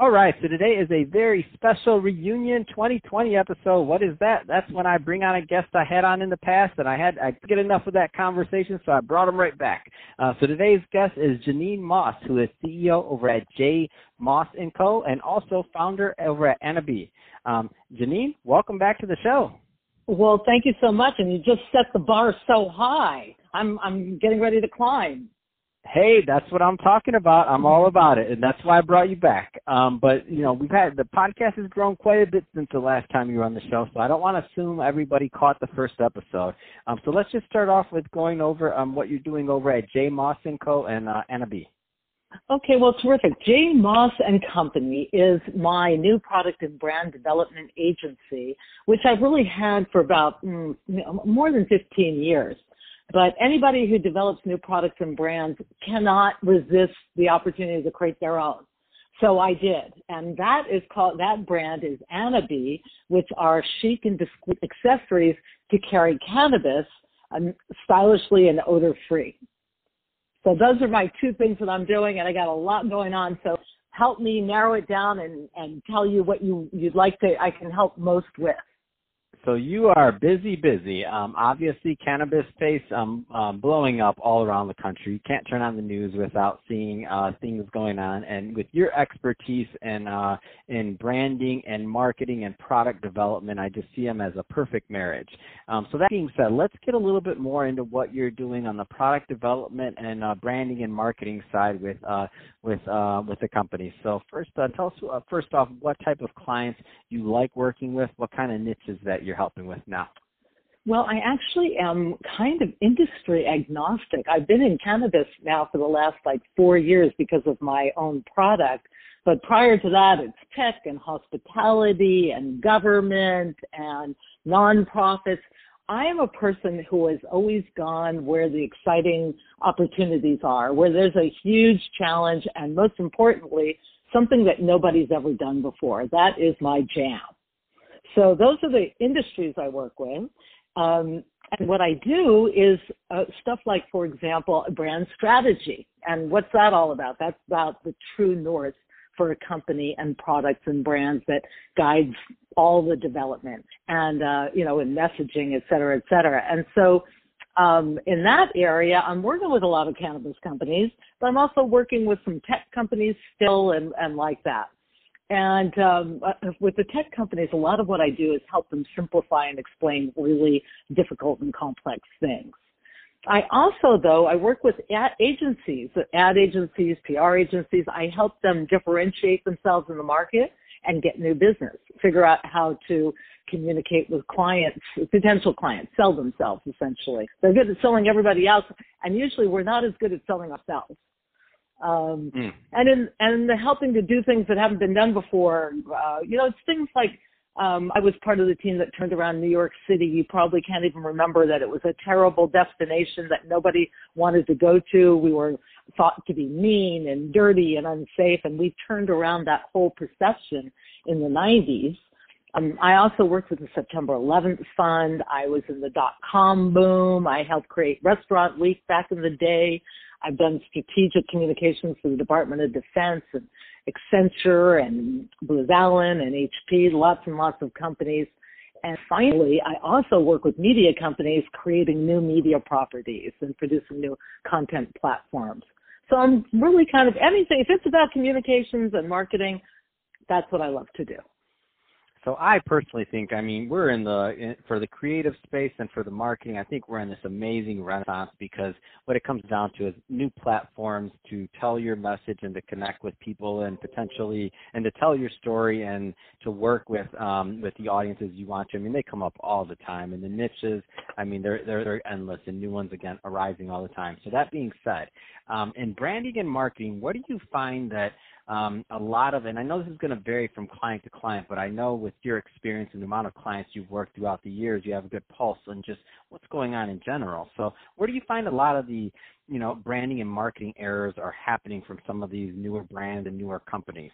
All right, so today is a very special reunion 2020 episode. What is that? That's when I bring on a guest I had on in the past, and I had I get enough of that conversation, so I brought him right back. Uh, so today's guest is Janine Moss, who is CEO over at J Moss and Co. and also founder over at AnnaBis. Um, Janine, welcome back to the show. Well, thank you so much, and you just set the bar so high. I'm I'm getting ready to climb. Hey, that's what I'm talking about. I'm all about it, and that's why I brought you back. Um, but you know, we've had the podcast has grown quite a bit since the last time you were on the show, so I don't want to assume everybody caught the first episode. Um, so let's just start off with going over um, what you're doing over at J Moss and Co. and uh, AnnaBis. Okay, well, terrific. J. Moss and Company is my new product and brand development agency, which I've really had for about mm, more than 15 years. But anybody who develops new products and brands cannot resist the opportunity to create their own. So I did. And that is called, that brand is AnnaBis, which are chic and discreet accessories to carry cannabis um, stylishly and odor free. So those are my two things that I'm doing, and I got a lot going on. So help me narrow it down and, and tell you what you, you'd like to, I can help most with. So you are busy, busy. Um, obviously, cannabis space um, um, blowing up all around the country. You can't turn on the news without seeing uh, things going on. And with your expertise in uh, in branding and marketing and product development, I just see them as a perfect marriage. Um, so that being said, let's get a little bit more into what you're doing on the product development and uh, branding and marketing side with uh, with uh, with the company. So first, uh, tell us first off what type of clients you like working with, what kind of niches that you're helping with now. Well, I actually am kind of industry agnostic. I've been in cannabis now for the last like four years because of my own product. But prior to that, it's tech and hospitality and government and nonprofits. I am a person who has always gone where the exciting opportunities are, where there's a huge challenge and most importantly, something that nobody's ever done before. That is my jam. So those are the industries I work with. Um, and what I do is uh, stuff like, for example, brand strategy. And what's that all about? That's about the true north for a company and products and brands that guides all the development and, uh, you know, in messaging, et cetera, et cetera. And so, um, in that area, I'm working with a lot of cannabis companies, but I'm also working with some tech companies still and, and like that. And um, uh, with the tech companies, a lot of what I do is help them simplify and explain really difficult and complex things. I also, though, I work with ad agencies, ad agencies, PR agencies. I help them differentiate themselves in the market and get new business, figure out how to communicate with clients, potential clients, sell themselves essentially. They're good at selling everybody else, and usually we're not as good at selling ourselves. Um, mm. And in and the helping to do things that haven't been done before, uh, you know, it's things like um, I was part of the team that turned around New York City. You probably can't even remember that it was a terrible destination that nobody wanted to go to. We were thought to be mean and dirty and unsafe, and we turned around that whole perception in the 90s. Um, I also worked with the September 11th Fund. I was in the dot com boom. I helped create Restaurant Week back in the day. I've done strategic communications for the Department of Defense and Accenture and Booz Allen and HP, lots and lots of companies. And finally, I also work with media companies creating new media properties and producing new content platforms. So I'm really kind of anything, if it's about communications and marketing, that's what I love to do. So I personally think, I mean, we're in the in, for the creative space and for the marketing. I think we're in this amazing renaissance because what it comes down to is new platforms to tell your message and to connect with people and potentially and to tell your story and to work with um, with the audiences you want to. I mean, they come up all the time, and the niches. I mean, they're they're, they're endless, and new ones again arising all the time. So that being said, um, in branding and marketing, what do you find that um, a lot of, and I know this is going to vary from client to client, but I know with your experience and the amount of clients you've worked throughout the years, you have a good pulse on just what's going on in general. So where do you find a lot of the, you know, branding and marketing errors are happening from some of these newer brands and newer companies?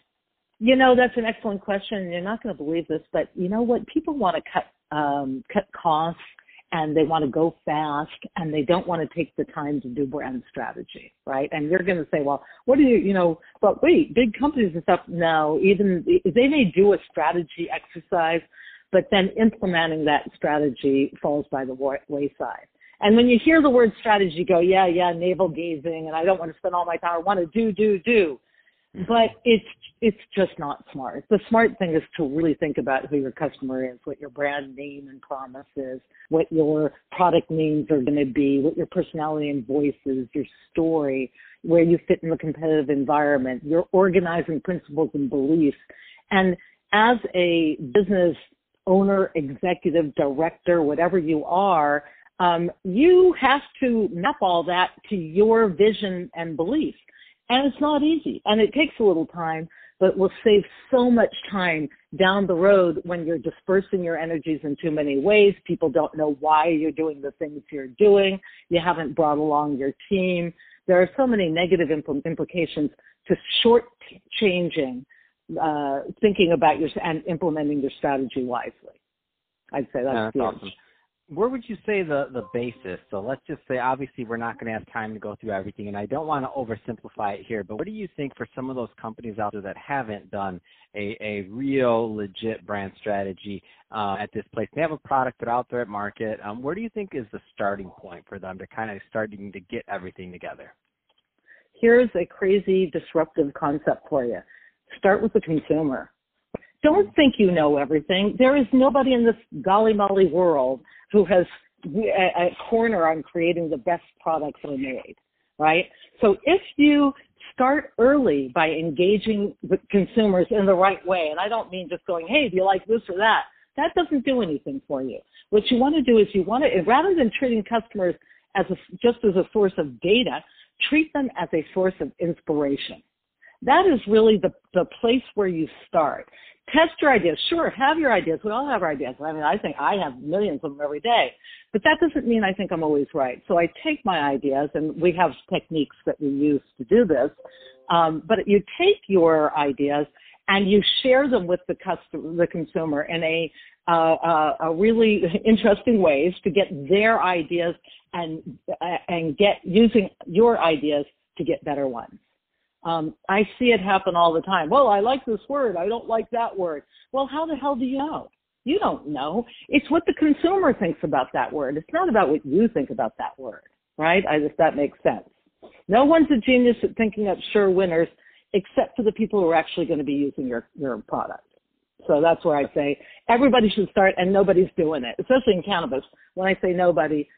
You know, that's an excellent question. You're not going to believe this, but you know what? People want to cut um, cut costs and they want to go fast and they don't want to take the time to do brand strategy, right? And you're going to say, well, what do you, you know, but wait, big companies and stuff, no, even they may do a strategy exercise, but then implementing that strategy falls by the wayside. And when you hear the word strategy, go, yeah, yeah, navel gazing, and I don't want to spend all my time. I want to do, do, do but it's it's just not smart. The smart thing is to really think about who your customer is, what your brand name and promise is, what your product names are going to be, what your personality and voice is, your story, where you fit in the competitive environment, your organizing principles and beliefs. And as a business owner, executive, director, whatever you are, um, you have to map all that to your vision and beliefs. And it's not easy and it takes a little time, but will save so much time down the road when you're dispersing your energies in too many ways. People don't know why you're doing the things you're doing. You haven't brought along your team. There are so many negative impl- implications to short changing, uh, thinking about your and implementing your strategy wisely. I'd say that's, yeah, that's awesome where would you say the the basis? So let's just say obviously we're not going to have time to go through everything, and I don't want to oversimplify it here. But what do you think for some of those companies out there that haven't done a a real legit brand strategy uh, at this place? They have a product that out there at market. Um, where do you think is the starting point for them to kind of starting to get everything together? Here's a crazy disruptive concept for you. Start with the consumer don't think you know everything. There is nobody in this golly molly world who has a, corner on creating the best products are made, right? So if you start early by engaging with consumers in the right way, and I don't mean just going, hey, do you like this or that? That doesn't do anything for you. What you want to do is you want to, rather than treating customers as a, just as a source of data, treat them as a source of inspiration. That is really the, the place where you start test your ideas. Sure, have your ideas. We all have our ideas. I mean, I think I have millions of them every day, but that doesn't mean I think I'm always right. So I take my ideas, and we have techniques that we use to do this. Um, but you take your ideas and you share them with the customer, the consumer, in a uh, uh, a really interesting ways to get their ideas and uh, and get using your ideas to get better ones. Um, I see it happen all the time. Well, I like this word. I don't like that word. Well, how the hell do you know? You don't know. It's what the consumer thinks about that word. It's not about what you think about that word, right? I just that makes sense. No one's a genius at thinking up sure winners, except for the people who are actually going to be using your your product. So that's where I say everybody should start, and nobody's doing it, especially in cannabis. When I say nobody,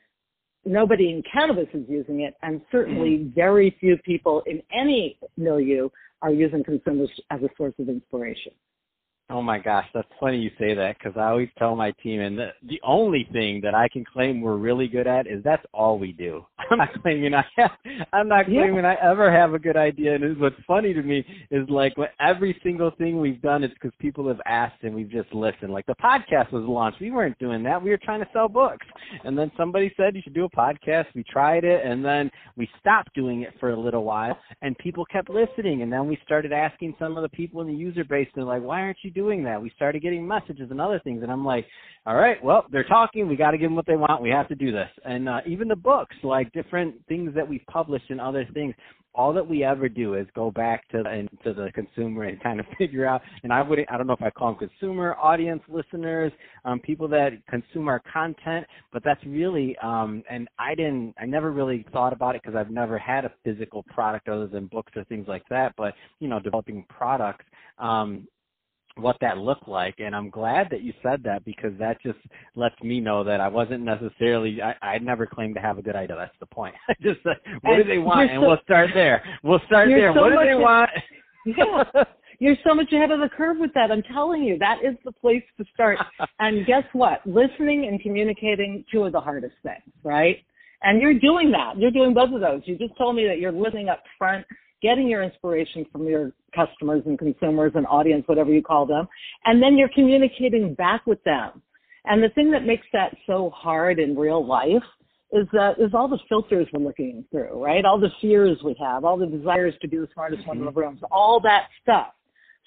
nobody in cannabis is using it, and certainly mm-hmm. very few people in any milieu are using consumers as a source of inspiration. Oh my gosh, that's funny you say that because I always tell my team, and the, the only thing that I can claim we're really good at is that's all we do. I'm not claiming I have, I'm not claiming yeah. I ever have a good idea. And what's funny to me is like every single thing we've done is because people have asked and we've just listened. Like the podcast was launched, we weren't doing that. We were trying to sell books, and then somebody said you should do a podcast. We tried it, and then we stopped doing it for a little while, and people kept listening. And then we started asking some of the people in the user base, and they're like, "Why aren't you doing that. We started getting messages and other things, and I'm like, all right, well, they're talking. We got to give them what they want. We have to do this. And uh, even the books, like different things that we've published and other things, all that we ever do is go back to and to the consumer and kind of figure out. And I would I don't know if I call them consumer, audience, listeners, um, people that consume our content. But that's really um, and I didn't I never really thought about it because I've never had a physical product other than books or things like that. But you know, developing products. Um, what that looked like and i'm glad that you said that because that just lets me know that i wasn't necessarily i i never claimed to have a good idea. That's the point. I just said what and do they want? And we'll start there. We'll start there. so what do they want? yeah. You're so much ahead of the curve with that i'm telling you. That is the place to start. And guess what? Listening and communicating two of the hardest things right? And you're doing that. You're doing both of those. You just told me that you're listening up front getting your inspiration from your customers and consumers and audience, whatever you call them, and then you're communicating back with them. And the thing that makes that so hard in real life is that is all the filters we're looking through, right? All the fears we have, all the desires to be the smartest mm-hmm. one in the room, all that stuff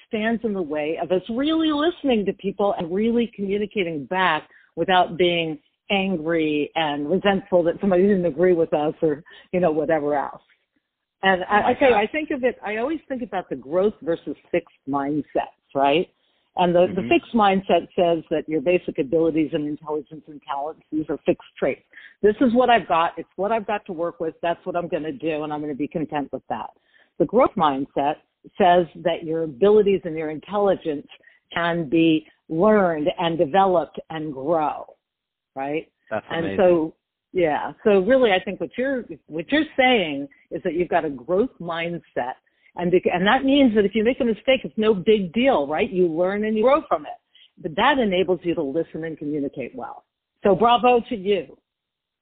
stands in the way of us really listening to people and really communicating back without being angry and resentful that somebody didn't agree with us or you know whatever else. And I, I tell you, I think of it. I always think about the growth versus fixed mindsets, right? And the, mm-hmm. the fixed mindset says that your basic abilities and intelligence and talents, these are fixed traits. This is what I've got. It's what I've got to work with. That's what I'm going to do, and I'm going to be content with that. The growth mindset says that your abilities and your intelligence can be learned and developed and grow, right? That's amazing. And so, yeah. So really, I think what you're what you're saying is that you've got a growth mindset, and and that means that if you make a mistake, it's no big deal, right? You learn and you grow from it. But that enables you to listen and communicate well. So bravo to you.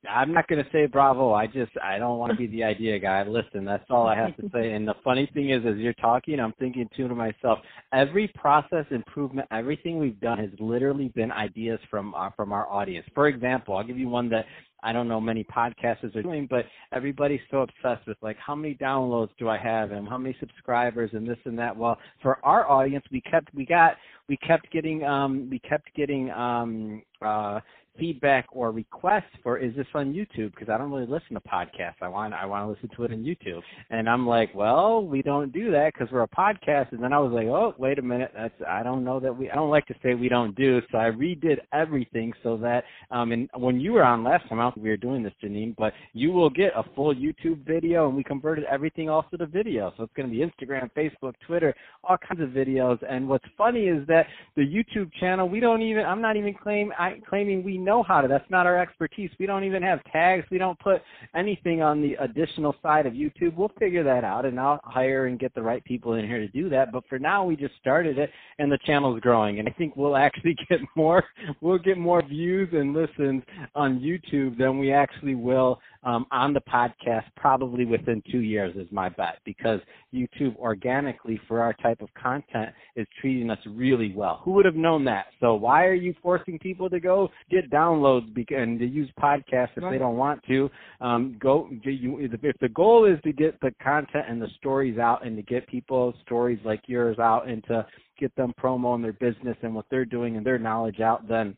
I'm not going to say bravo. I just I don't want to be the idea guy. Listen, that's all I have to say. And the funny thing is, as you're talking, I'm thinking too to myself. Every process improvement, everything we've done has literally been ideas from uh, from our audience. For example, I'll give you one that I don't know many podcasters are doing, but everybody's so obsessed with like how many downloads do I have and how many subscribers and this and that. Well, for our audience, we kept we got we kept getting um we kept getting um uh feedback or requests for is this on YouTube because I don't really listen to podcasts. I want I want to listen to it on YouTube. And I'm like, well, we don't do that because we're a podcast. And then I was like, oh, wait a minute, that's I don't know that we I don't like to say we don't do. So I redid everything so that um and when you were on last time, I we were doing this, Janine, but you will get a full YouTube video and we converted everything also to video. So it's going to be Instagram, Facebook, Twitter, all kinds of videos. And what's funny is that the YouTube channel, we don't even I'm not even claim I claiming we know how to. That's not our expertise. We don't even have tags. We don't put anything on the additional side of YouTube. We'll figure that out, and I'll hire and get the right people in here to do that. But for now, we just started it, and the channel's growing. And I think we'll actually get more. We'll get more views and listens on YouTube than we actually will um, on the podcast probably within two years is my bet because YouTube organically for our type of content is treating us really well. Who would have known that? So why are you forcing people to go get downloads and to use podcasts if they don't want to? Um, go. If the goal is to get the content and the stories out and to get people stories like yours out and to get them promo in their business and what they're doing and their knowledge out, then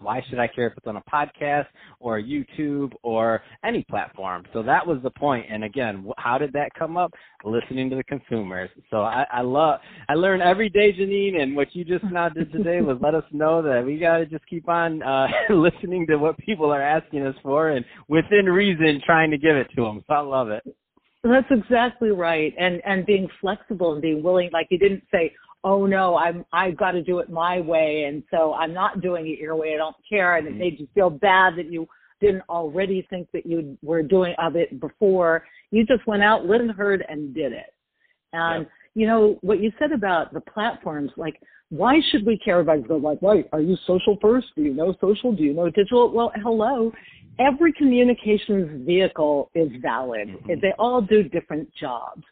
why should I care if it's on a podcast or YouTube or any platform? So that was the point. And again, how did that come up? Listening to the consumers. So I, I love, I learn every day, Janine. And what you just now did today was let us know that we got to just keep on uh, listening to what people are asking us for, and within reason, trying to give it to them. So I love it. That's exactly right. And and being flexible and being willing, like you didn't say, oh no, I'm I've got to do it my way, and so I'm not doing it your way. I don't care, and it mm-hmm. made you feel bad that you didn't already think that you were doing of it before. You just went out, lit and heard, and did it. And yep. you know what you said about the platforms, like why should we care about it? Like, why are you social first? Do you know social? Do you know digital? Well, hello. Every communications vehicle is valid. Mm-hmm. They all do different jobs.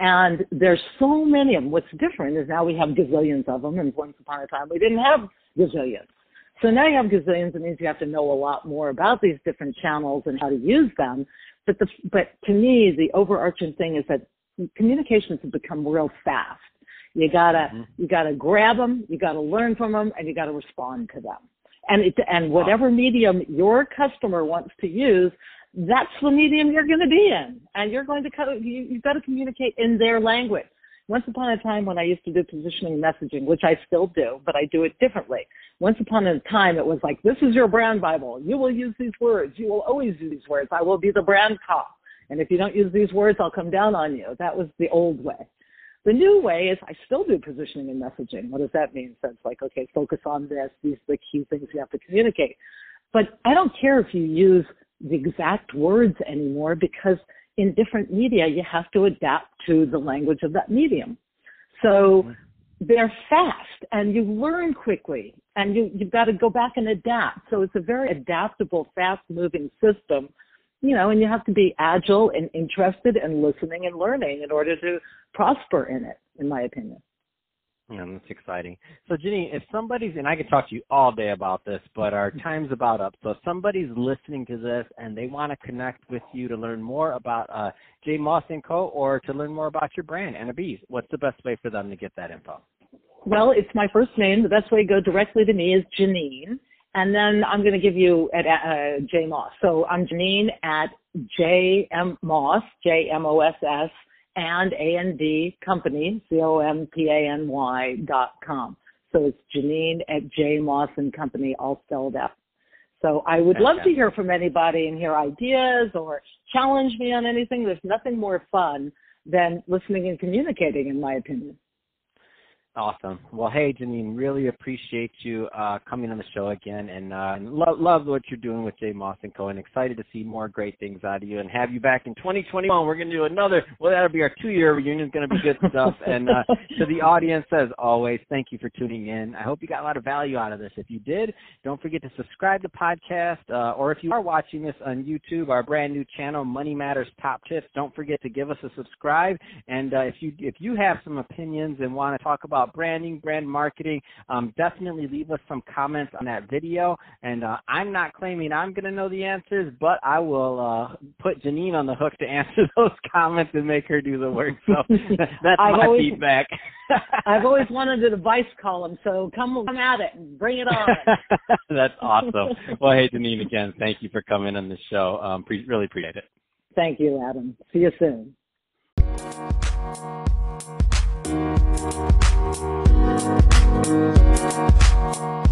And there's so many of them. What's different is now we have gazillions of them, and once upon a time we didn't have gazillions. So now you have gazillions. It means you have to know a lot more about these different channels and how to use them. But the but to me, the overarching thing is that communications have become real fast. You gotta mm-hmm. you gotta grab them, you gotta learn from them, and you gotta respond to them. And it and whatever medium your customer wants to use, that's the medium you're going to be in, and you're going to you, you've got to communicate in their language. Once upon a time, when I used to do positioning messaging, which I still do, but I do it differently. Once upon a time, it was like, "This is your brand Bible. You will use these words. You will always use these words. I will be the brand cop, and if you don't use these words, I'll come down on you." That was the old way. The new way is I still do positioning and messaging. What does that mean? So it's like, okay, focus on this. These are the key things you have to communicate. But I don't care if you use the exact words anymore because in different media you have to adapt to the language of that medium. So mm-hmm. they're fast and you learn quickly and you, you've got to go back and adapt. So it's a very adaptable, fast moving system. You know, and you have to be agile and interested and listening and learning in order to prosper in it, in my opinion. Yeah, that's exciting. So, Janine, if somebody's, and I could talk to you all day about this, but our time's about up. So, if somebody's listening to this and they want to connect with you to learn more about uh, J. Moss and Co. or to learn more about your brand, AnnaBis, what's the best way for them to get that info? Well, it's my first name. The best way to go directly to me is Janine. And then I'm going to give you at uh, J Moss. So I'm Janine at J M Moss, J M O S S and A-N-D company, C-O-M-P-A-N-Y dot com. So it's Janine at J Moss and Company, all spelled out. So I would love to hear from anybody and hear ideas or challenge me on anything. There's nothing more fun than listening and communicating, in my opinion. Awesome. Well, hey, Janine, really appreciate you uh, coming on the show again, and uh, love love what you're doing with J Moss and Co. And excited to see more great things out of you, and have you back in 2021. We're going to do another. Well, that'll be our two year reunion. It's going to be good stuff. and uh, to the audience, as always, thank you for tuning in. I hope you got a lot of value out of this. If you did, don't forget to subscribe to podcast, uh, or if you are watching this on YouTube, our brand new channel, Money Matters Top Tips. Don't forget to give us a subscribe. And uh, if you if you have some opinions and want to talk about about branding, brand marketing, um, definitely leave us some comments on that video. And uh, I'm not claiming I'm going to know the answers, but I will uh, put Janine on the hook to answer those comments and make her do the work. So that's my always, feedback. I've always wanted an advice column, so come come at it and bring it on. that's awesome. Well, hey, Janine, again, thank you for coming on the show. Um, pre- really appreciate it. Thank you, Adam. See you soon. Thank you.